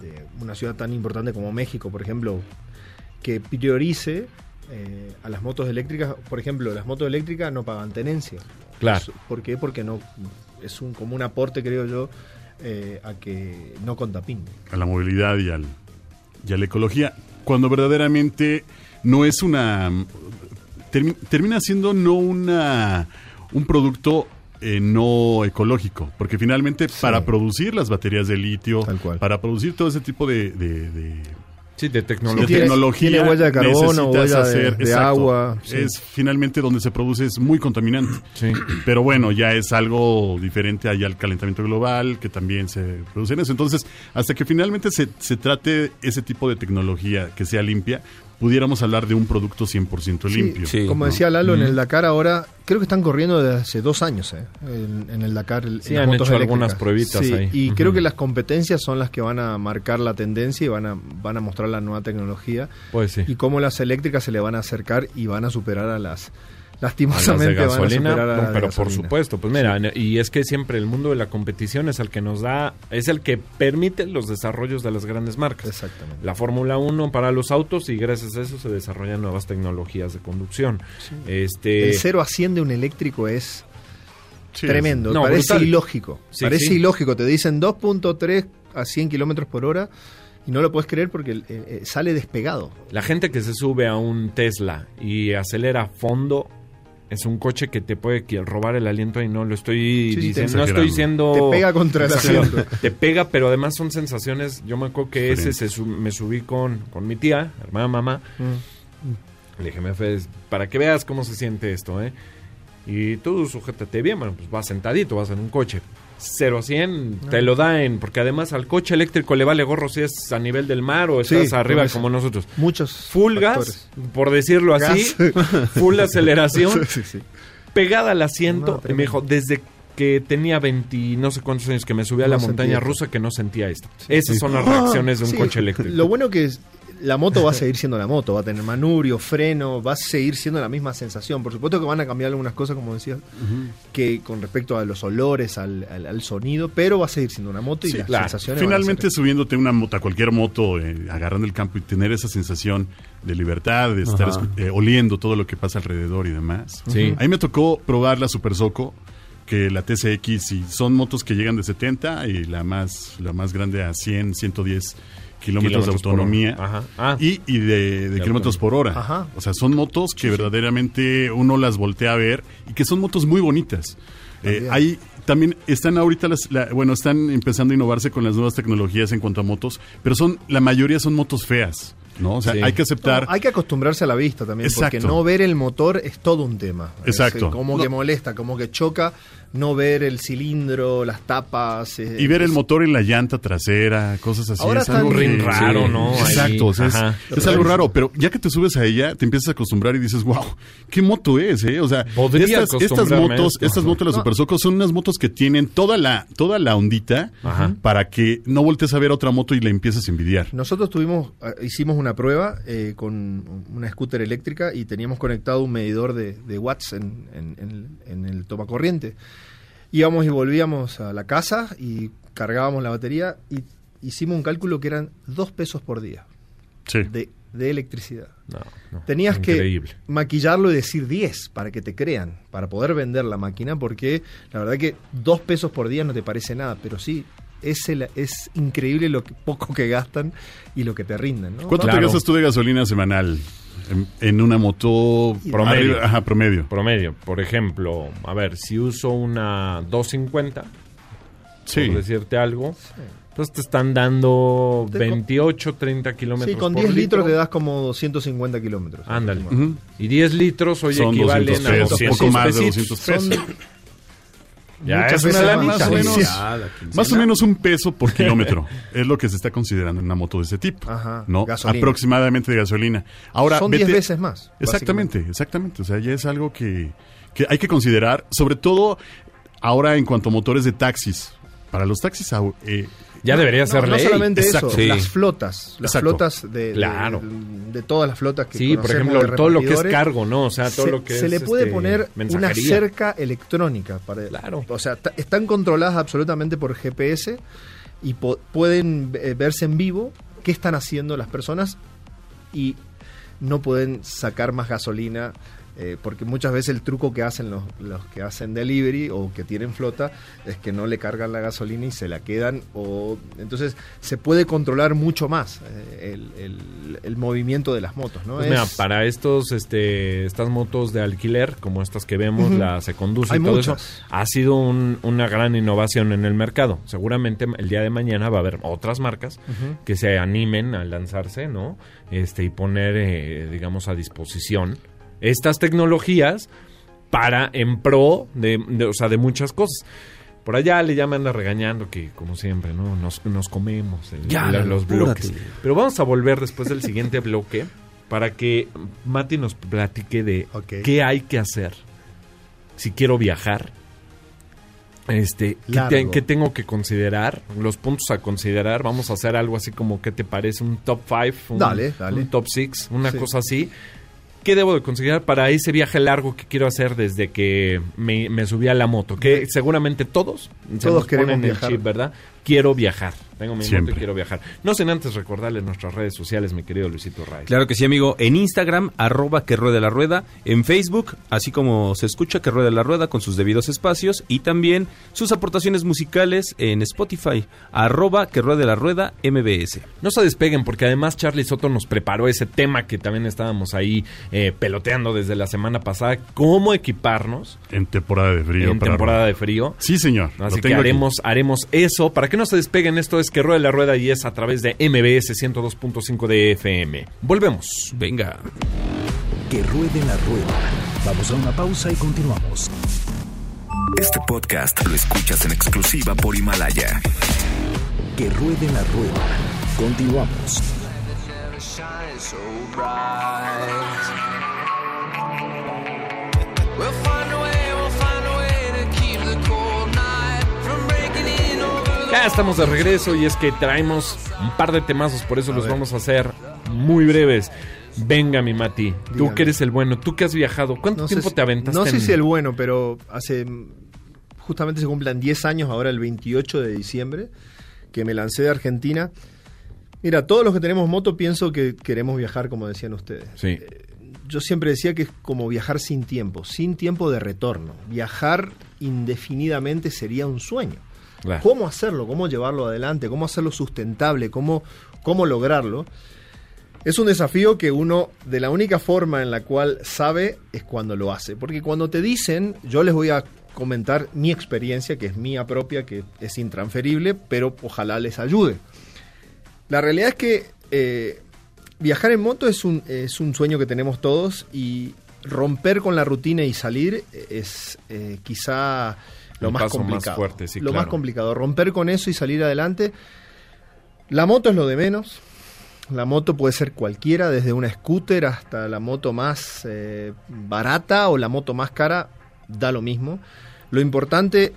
de una ciudad tan importante como México, por ejemplo, que priorice eh, a las motos eléctricas. Por ejemplo, las motos eléctricas no pagan tenencia. Claro. ¿Por qué? Porque no es un como un aporte, creo yo, eh, a que no contapinen. a la movilidad y, al, y a la ecología, cuando verdaderamente no es una... termi- termina siendo no una un producto eh, no ecológico, porque finalmente para producir las baterías de litio, Tal cual. para producir todo ese tipo de, de- de- Sí, de de tecnología. tiene- tecnología, tiene huella de carbono, de- de agua, sí. Es finalmente donde se produce, es muy contaminante. Sí. Pero bueno, ya es algo diferente allá al calentamiento global, que también se produce en eso. Entonces, hasta que finalmente se, se trate ese tipo de tecnología que sea limpia, pudiéramos hablar de un producto 100% Sí, limpio. sí. como ¿no? decía Lalo, en el Dakar ahora, creo que están corriendo desde hace dos años, eh, en, en el Dakar. el- Sí, en han hecho algunas pruebitas Sí, ahí. Y creo que las competencias son las que van a marcar la tendencia y van a, van a mostrar la nueva tecnología Pues sí. y cómo las eléctricas se le van a acercar y van a superar a las, A las de lastimosamente van a gasolina, superar a no, de pero por supuesto, pues mira, y es que siempre el mundo de la competición es el que nos da, es el que permite los desarrollos de las grandes marcas. Exactamente. La Fórmula 1 para los autos y gracias a eso se desarrollan nuevas tecnologías de conducción. Este El 0 a 100 de un eléctrico es Sí, Tremendo, No, parece brutal. ilógico. Sí, parece sí. ilógico. Te dicen 2.3 a 100 kilómetros por hora y no lo puedes creer porque eh, eh, sale despegado. La gente que se sube a un Tesla y acelera a fondo es un coche que te puede robar el aliento y no lo estoy Sí, diciendo. No estoy diciendo. Te pega contra el asiento. Te pega, pero además son sensaciones. Yo me acuerdo que ese se me subí con, con mi tía, hermana mamá. Le dije, me fue, para que veas cómo se siente esto, ¿eh? Y tú sujétate bien, bueno, pues vas sentadito, vas en un coche. 0 a 100 te lo da en... Porque además al coche eléctrico le vale gorro si es a nivel del mar o Sí, estás arriba como nosotros. Muchos Full gas, factores. por decirlo así, Gas. full aceleración, Sí, sí. pegada al asiento. No, y me dijo, desde que tenía 20 y no sé cuántos años que me subí a la montaña esto. rusa que no sentía esto. Esas son las reacciones de un Sí, coche eléctrico. Lo bueno que es, la moto va a seguir siendo la moto, va a tener manubrio, freno, va a seguir siendo la misma sensación. Por supuesto que van a cambiar algunas cosas, como decías, que con respecto a los olores, al, al- al sonido, pero va a seguir siendo una moto y Sí, las claro. sensaciones. van a Finalmente ser- subiéndote una moto, a cualquier moto, eh, agarrando el campo y tener esa sensación de libertad, de estar eh, oliendo todo lo que pasa alrededor y demás. Sí. A mí me tocó probar la Super Soco, que la TCX, y son motos que llegan de 70 y la más, la más grande a 100, 110 kilómetros de Kilómetros autonomía. Ajá. Ah. y, y de, de kilómetros por hora. Ajá. O sea, son motos que verdaderamente uno las voltea a ver y que son motos muy bonitas. Eh, También. hay también están ahorita las, la- bueno, están empezando a innovarse con las nuevas tecnologías en cuanto a motos, pero son la mayoría son motos feas, ¿no? O sea, Sí. hay que aceptar No, hay que acostumbrarse a la vista también, porque no ver el motor es todo un tema. Es, Exacto. como No. que molesta, como que choca no ver el cilindro, las tapas. eh, y ver el motor en la llanta trasera, cosas así. Ahora es algo raro, ¿no? Ahí. Exacto, o sea, es, algo raro, pero ya que te subes a ella, te empiezas a acostumbrar y dices, wow, ¿qué moto es, eh? O sea, Podría estas, estas motos, esto. estas motos, las No. Super Socos, son unas motos que tienen toda la, toda la ondita Ajá. para que no voltees a ver otra moto y la empieces a envidiar. Nosotros tuvimos, eh, hicimos una prueba eh, con una scooter eléctrica y teníamos conectado un medidor de, de watts en, en- en- en el tomacorriente. Íbamos y volvíamos a la casa y cargábamos la batería y hicimos un cálculo que eran dos pesos por día Sí. de, de electricidad. No, no, Tenías increíble. que maquillarlo y decir 10 para que te crean, para poder vender la máquina, porque la verdad que dos pesos por día no te parece nada, pero sí, es, el- es increíble lo que, poco que gastan y lo que te rinden. ¿no? ¿Cuánto Claro. te gastas tú de gasolina semanal en, en una moto Promedio. arriba- ajá, promedio. Promedio, por ejemplo, a ver, si uso una 250, Sí. por decirte algo, pues te están dando Te co- 28, 30 kilómetros Sí, con por 10 litros litro. te das como 250 kilómetros. Ándale. Ujú. Y 10 litros hoy Son equivalen 200 a pesos, 200 poco más de pesitos. 200 pesos. Son Ya muchas es una veces lanita. más o menos. Sí. La quincena. Más o menos un peso por kilómetro es lo que se está considerando en una moto de ese tipo. Ajá, ¿no? gasolina. Aproximadamente de gasolina. Ahora, Son 10 vete- veces más. Exactamente, exactamente. O sea, ya es algo que, que hay que considerar, sobre todo ahora en cuanto a motores de taxis. Para los taxis, eh, Ya debería No, ser no ley. solamente Exacto. eso, Sí. las flotas, las Exacto. flotas de, Claro. de, de todas las flotas que Sí, por ejemplo, de todo lo que es cargo, ¿no? O sea, todo se, lo que se es, le puede este, poner una cerca electrónica para Claro. o sea están controladas absolutamente por GPS y po- pueden eh, verse en vivo qué están haciendo las personas y no pueden sacar más gasolina eh, porque muchas veces el truco que hacen los, los que hacen delivery o que tienen flota es que no le cargan la gasolina y se la quedan o entonces se puede controlar mucho más eh, el, el- el movimiento de las motos ¿no? Pues mira, para estos, este, estas motos de alquiler, como estas que vemos, la se conduce Hay y todo muchas. eso, ha sido un- una gran innovación en el mercado. Seguramente el día de mañana va a haber otras marcas que se animen a lanzarse, ¿no? Este, y poner, eh, digamos, a disposición estas tecnologías para en pro de, de- o sea, de muchas cosas. Por allá le llaman a regañando que, como siempre, ¿no? Nos, nos comemos el- Ya, la- los bloques. Pero vamos a volver después del siguiente bloque para que Mati nos platique de qué hay que hacer si quiero viajar. Este, ¿qué, Largo. te- qué tengo que considerar? Los puntos a considerar. Vamos a hacer algo así como, ¿qué te parece? Un top 5, un, Dale, dale. un top 6, una Sí. cosa así. ¿Qué debo de conseguir para ese viaje largo que quiero hacer desde que me, me subí a la moto? Que seguramente todos, se Todos nos queremos ponen el viajar. chip, ¿verdad? Quiero viajar. Tengo mi moto Siempre. y quiero viajar. No sin antes recordarles nuestras redes sociales, mi querido Luisito Ray. Claro que sí, amigo. En Instagram, arroba que ruede la rueda. En Facebook, así como se escucha que ruede la rueda con sus debidos espacios. Y también sus aportaciones musicales en Spotify, arroba que ruede la rueda MBS. No se despeguen porque además Charlie Soto nos preparó ese tema que también estábamos ahí eh, peloteando desde la semana pasada, cómo equiparnos En temporada de frío. en para- temporada de frío. Sí, señor. Así que aquí. haremos, haremos eso. Para que no se despeguen, esto es que ruede la rueda y es a través de MBS 102.5 de FM. Volvemos. Venga. Que ruede la rueda. Vamos a una pausa y continuamos. Este podcast lo escuchas en exclusiva por Himalaya. Que ruede la rueda. Continuamos. Ya estamos de regreso y es que traemos un par de temazos, por eso los ver. vamos a hacer muy breves. Venga, mi Mati, tú que eres el bueno, tú que has viajado, ¿cuánto No tiempo si- te aventaste? No sé en- si el bueno, pero hace. Justamente se cumplan 10 años ahora, el 28 de diciembre, que me lancé de Argentina. Mira, todos los que tenemos moto pienso que queremos viajar, como decían ustedes. Sí. Yo siempre decía que es como viajar sin tiempo, sin tiempo de retorno. Viajar indefinidamente sería un sueño. ¿Cómo hacerlo? ¿Cómo llevarlo adelante? ¿Cómo hacerlo sustentable? ¿Cómo, cómo lograrlo? Es un desafío que uno, de la única forma en la cual sabe, es cuando lo hace. Porque cuando te dicen, yo les voy a comentar mi experiencia, que es mía propia, que es intransferible, pero ojalá les ayude. La realidad es que eh, viajar en moto es un, es un sueño que tenemos todos y romper con la rutina y salir es eh, quizá lo El más paso más complicado. fuerte, sí, lo claro. más complicado. Romper con eso y salir adelante. La moto es lo de menos. La moto puede ser cualquiera, desde una scooter hasta la moto más eh, barata o la moto más cara, da lo mismo. Lo importante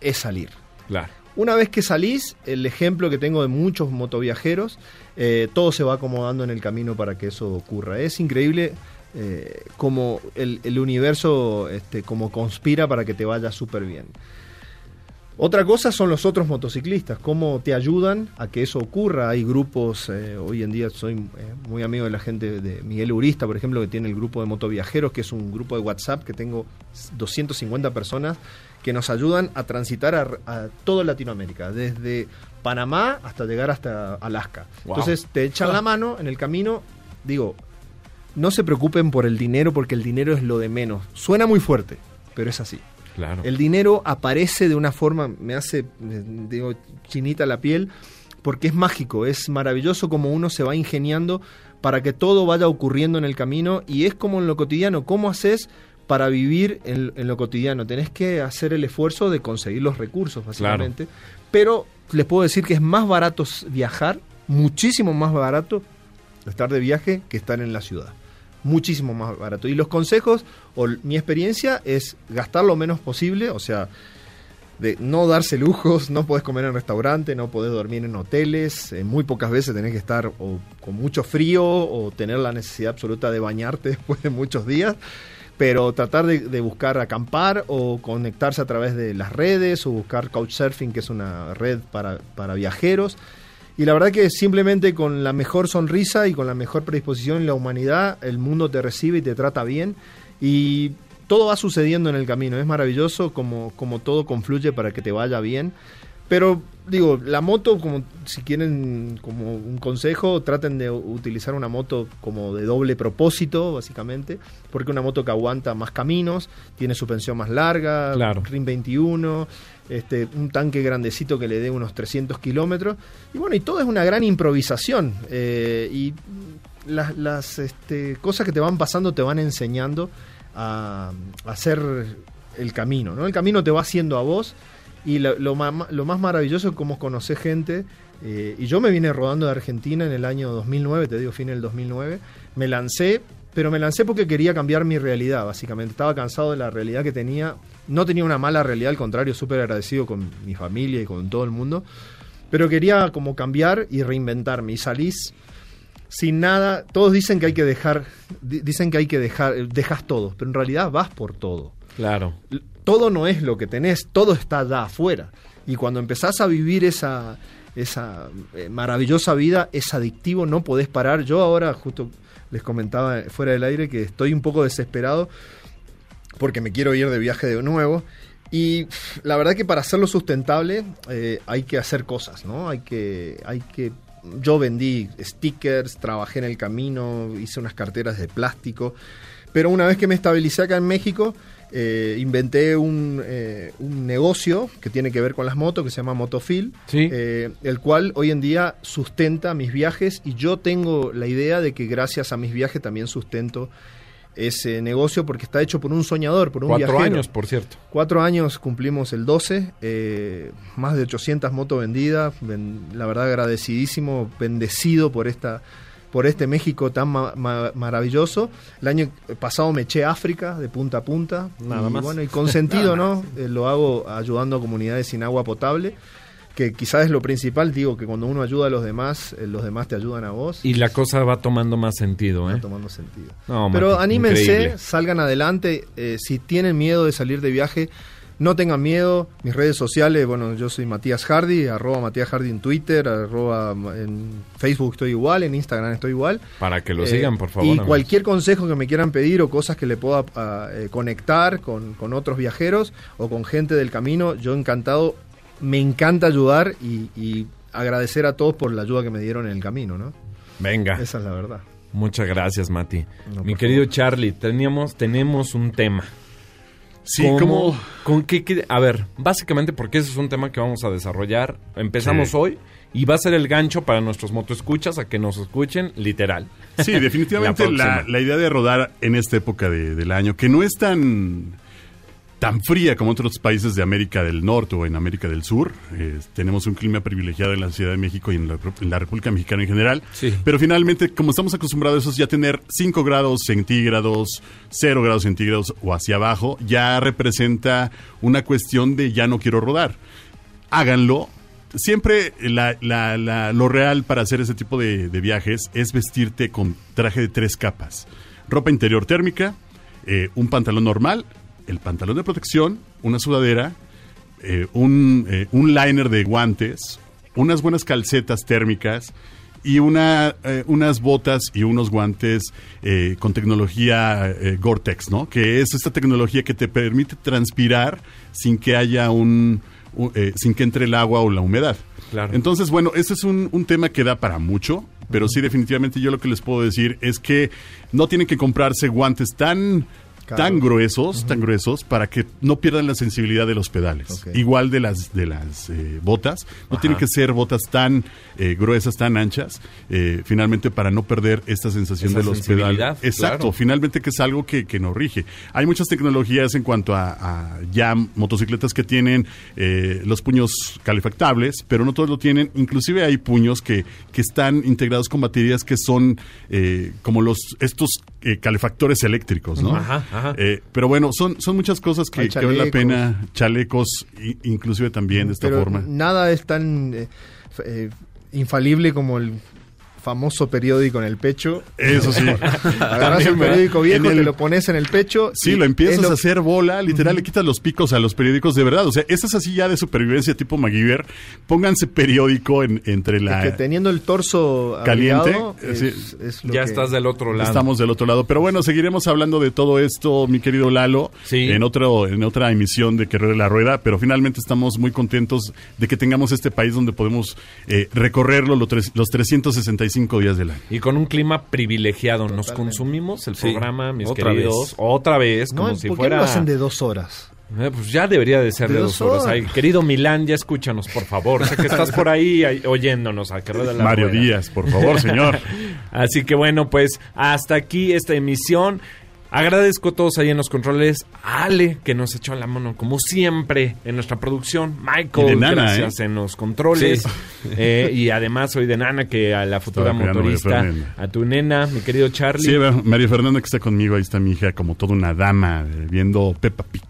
es salir. Claro. Una vez que salís, el ejemplo que tengo de muchos motoviajeros, eh, todo se va acomodando en el camino para que eso ocurra. Es increíble eh, como el, el universo este, como conspira para que te vaya súper bien. Otra cosa son los otros motociclistas, cómo te ayudan a que eso ocurra. Hay grupos, eh, hoy en día soy eh, muy amigo de la gente de Miguel Urista, por ejemplo, que tiene el grupo de motoviajeros, que es un grupo de WhatsApp que tengo 250 personas que nos ayudan a transitar a, a toda Latinoamérica, desde Panamá hasta llegar hasta Alaska. Wow. Entonces te echan la mano en el camino, digo, no se preocupen por el dinero porque el dinero es lo de menos. Suena muy fuerte, pero es así. Claro. El dinero aparece de una forma, me hace, eh, digo, chinita la piel, porque es mágico, es maravilloso como uno se va ingeniando para que todo vaya ocurriendo en el camino y es como en lo cotidiano, ¿cómo haces para vivir en, en lo cotidiano? Tenés que hacer el esfuerzo de conseguir los recursos, básicamente, pero les puedo decir que es más barato viajar, muchísimo más barato estar de viaje que estar en la ciudad. Muchísimo más barato. Y los consejos, o mi experiencia, es gastar lo menos posible, o sea, de no darse lujos, no podés comer en restaurante, no podés dormir en hoteles, eh, muy pocas veces tenés que estar con mucho frío o tener la necesidad absoluta de bañarte después de muchos días, pero tratar de, de buscar acampar o conectarse a través de las redes o buscar Couchsurfing, que es una red para, para viajeros. Y la verdad que simplemente con la mejor sonrisa y con la mejor predisposición en la humanidad, el mundo te recibe y te trata bien. Y todo va sucediendo en el camino. Es maravilloso como, como todo confluye para que te vaya bien. Pero digo, la moto, como si quieren como un consejo, traten de utilizar una moto como de doble propósito, básicamente, porque una moto que aguanta más caminos, tiene suspensión más larga, Claro. RIN 21, este, un tanque grandecito que le dé unos 300 kilómetros. Y bueno, y todo es una gran improvisación. eh, y las, las este, cosas que te van pasando te van enseñando a, a hacer el camino, ¿no? El camino te va haciendo a vos y lo, lo ma- lo más maravilloso es cómo conocés gente. eh, y yo me vine rodando de Argentina en el año 2009, te digo, fin del 2009. Me lancé, pero me lancé porque quería cambiar mi realidad, básicamente. Estaba cansado de la realidad que tenía. No tenía una mala realidad, al contrario, súper agradecido con mi familia y con todo el mundo. Pero quería como cambiar y reinventarme. Y salís sin nada. Todos dicen que hay que dejar, di- dicen que hay que dejar, eh, dejas todo, pero en realidad vas por todo. Claro. Todo no es lo que tenés, todo está allá afuera. Y cuando empezás a vivir esa, esa eh, maravillosa vida, es adictivo, no podés parar. Yo ahora, justo les comentaba fuera del aire, que estoy un poco desesperado porque me quiero ir de viaje de nuevo. Y la verdad que para hacerlo sustentable eh, hay que hacer cosas, ¿no? Hay que, hay que. Yo vendí stickers, trabajé en el camino, hice unas carteras de plástico. Pero una vez que me estabilicé acá en México, eh, inventé un, eh, un negocio que tiene que ver con las motos, que se llama Motofil, Sí. eh, el cual hoy en día sustenta mis viajes y yo tengo la idea de que gracias a mis viajes también sustento ese negocio porque está hecho por un soñador, por un Cuatro viajero. años, por cierto. Cuatro años cumplimos el 12, eh, más de 800 motos vendidas, ven- la verdad agradecidísimo, bendecido por esta por este México tan ma- ma- maravilloso. El año pasado me eché África de punta a punta. Nada y, más. Bueno, y con sentido, ¿no? Eh, lo hago ayudando a comunidades sin agua potable, que quizás es lo principal. Digo que cuando uno ayuda a los demás, eh, los demás te ayudan a vos. Y la cosa va tomando más sentido, ¿eh? Va tomando sentido. No, Pero Mati, anímense, increíble. salgan adelante. eh, si tienen miedo de salir de viaje, no tengan miedo. Mis redes sociales, bueno, yo soy Matías Hardy, arroba Matías Hardy en Twitter, arroba en Facebook estoy igual, en Instagram estoy igual. Para que lo Eh, sigan, por favor. Y amigos. cualquier consejo que me quieran pedir o cosas que le pueda ah, eh, conectar con, con otros viajeros o con gente del camino, yo encantado, me encanta ayudar y, y agradecer a todos por la ayuda que me dieron en el camino, ¿no? Venga. Esa es la verdad. Muchas gracias, Mati. No, Mi querido favor. Charlie, teníamos, tenemos un tema. Sí, ¿Cómo- como... con qué, qué- a ver, básicamente porque ese es un tema que vamos a desarrollar. Empezamos Sí. hoy y va a ser el gancho para nuestros motoescuchas a que nos escuchen literal. Sí, definitivamente La la, próxima. la idea de rodar en esta época de- del año, que no es tan, tan fría como otros países de América del Norte o en América del Sur. eh, tenemos un clima privilegiado en la Ciudad de México y en la, en la República Mexicana en general. Sí. Pero finalmente, como estamos acostumbrados a eso, ya tener 5 grados centígrados, 0 grados centígrados o hacia abajo, ya representa una cuestión de ya no quiero rodar. Háganlo. Siempre la- la- la- lo real para hacer ese tipo de, de viajes es vestirte con traje de tres capas. Ropa interior térmica, eh, un pantalón normal, el pantalón de protección, una sudadera, eh, un, eh, un liner de guantes, unas buenas calcetas térmicas y una, eh, unas botas y unos guantes con tecnología Gore-Tex, ¿no? Que es esta tecnología que te permite transpirar sin que haya un, un- sin que entre el agua o la humedad. Claro. Entonces, bueno, este es un, un tema que da para mucho, pero sí definitivamente yo lo que les puedo decir es que no tienen que comprarse guantes tan Claro. tan gruesos, tan gruesos para que no pierdan la sensibilidad de los pedales. Igual de las de las eh, botas, no tienen que ser botas tan eh, gruesas, tan anchas, eh, finalmente para no perder esta sensación Esa de los sensibilidad, pedales. Exacto, claro. finalmente que es algo que, que nos rige. Hay muchas tecnologías en cuanto a, a ya motocicletas que tienen eh, los puños calefactables, pero no todos lo tienen. Inclusive hay puños que, que están integrados con baterías que son eh, como los estos eh, calefactores eléctricos, ¿no? Ajá, ajá. Eh, pero bueno, son, son muchas cosas que, que vale la chalecos. pena, chalecos, i- inclusive también de esta Pero forma. nada es tan eh, eh, infalible como el famoso periódico en el pecho. Eso sí. Agarras el periódico viejo, En el- te lo pones en el pecho. Sí, y lo empiezas lo- a hacer bola, literal, le quitas los picos a los periódicos de verdad. O sea, esa es así ya de supervivencia tipo MacGyver. Pónganse periódico en- entre la... que teniendo el torso Caliente, abrigado, es, sí. es lo Ya que- estás del otro lado. Estamos del otro lado. Pero bueno, seguiremos hablando de todo esto, mi querido Lalo, Sí. en, otro, en otra emisión de Querer la Rueda. Pero finalmente estamos muy contentos de que tengamos este país donde podemos eh, recorrerlo los, tres- los 365 días del año. Y con un clima privilegiado. Nos consumimos el Sí. programa, mis Otra queridos. vez. Otra vez, No, como ¿por si qué fuera. lo hacen de dos horas? Eh, pues ya debería de ser de, De dos dos horas. horas. Ay, querido Milán, ya escúchanos, por favor. Sé que estás por ahí oyéndonos a que rueda la Mario rueda. Díaz, por favor, señor. Así que bueno, pues hasta aquí esta emisión. Agradezco a todos ahí en los controles. A Ale, que nos echó la mano, como siempre, en nuestra producción. Michael, de Nana, gracias en los controles. Sí. Eh, y además soy de Nana, que a la futura Estaba motorista, a tu nena, mi querido Charlie. Sí, María Fernanda que está conmigo, ahí está mi hija como toda una dama, eh, viendo Peppa Pig.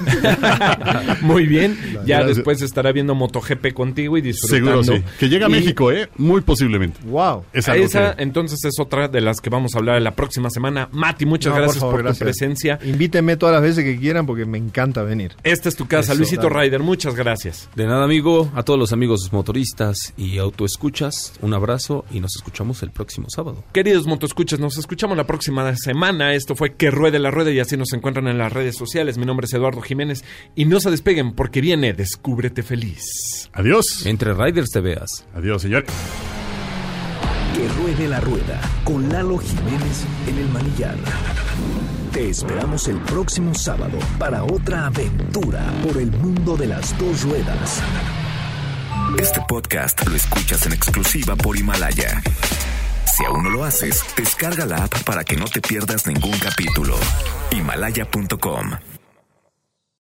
Muy bien. Ya Gracias. después estará viendo MotoGP contigo y Seguro disfrutando. sí. Que llega a Y México, ¿eh? Muy posiblemente. Wow. Es algo Esa, que- entonces, es otra de las que vamos a hablar la próxima semana. Mati, muchas No, gracias por, favor, tu gracias. presencia. Invítenme todas las veces que quieran porque me encanta venir. Esta es tu casa, Eso, Luisito dale. Ryder. Muchas gracias. De nada, amigo. A todos los amigos motoristas y autoescuchas, un abrazo y nos escuchamos el próximo sábado. Queridos motoescuchas, nos escuchamos la próxima semana. Esto fue Que Ruede la Rueda y así nos encuentran en las redes sociales. Mi nombre es Eduardo Jiménez y no se despeguen porque viene Descúbrete Feliz. Adiós. Entre Riders te veas. Adiós, señor. Que ruede la rueda con Lalo Jiménez en el manillar. Te esperamos el próximo sábado para otra aventura por el mundo de las dos ruedas. Este podcast lo escuchas en exclusiva por Himalaya. Si aún no lo haces, descarga la app para que no te pierdas ningún capítulo. Himalaya.com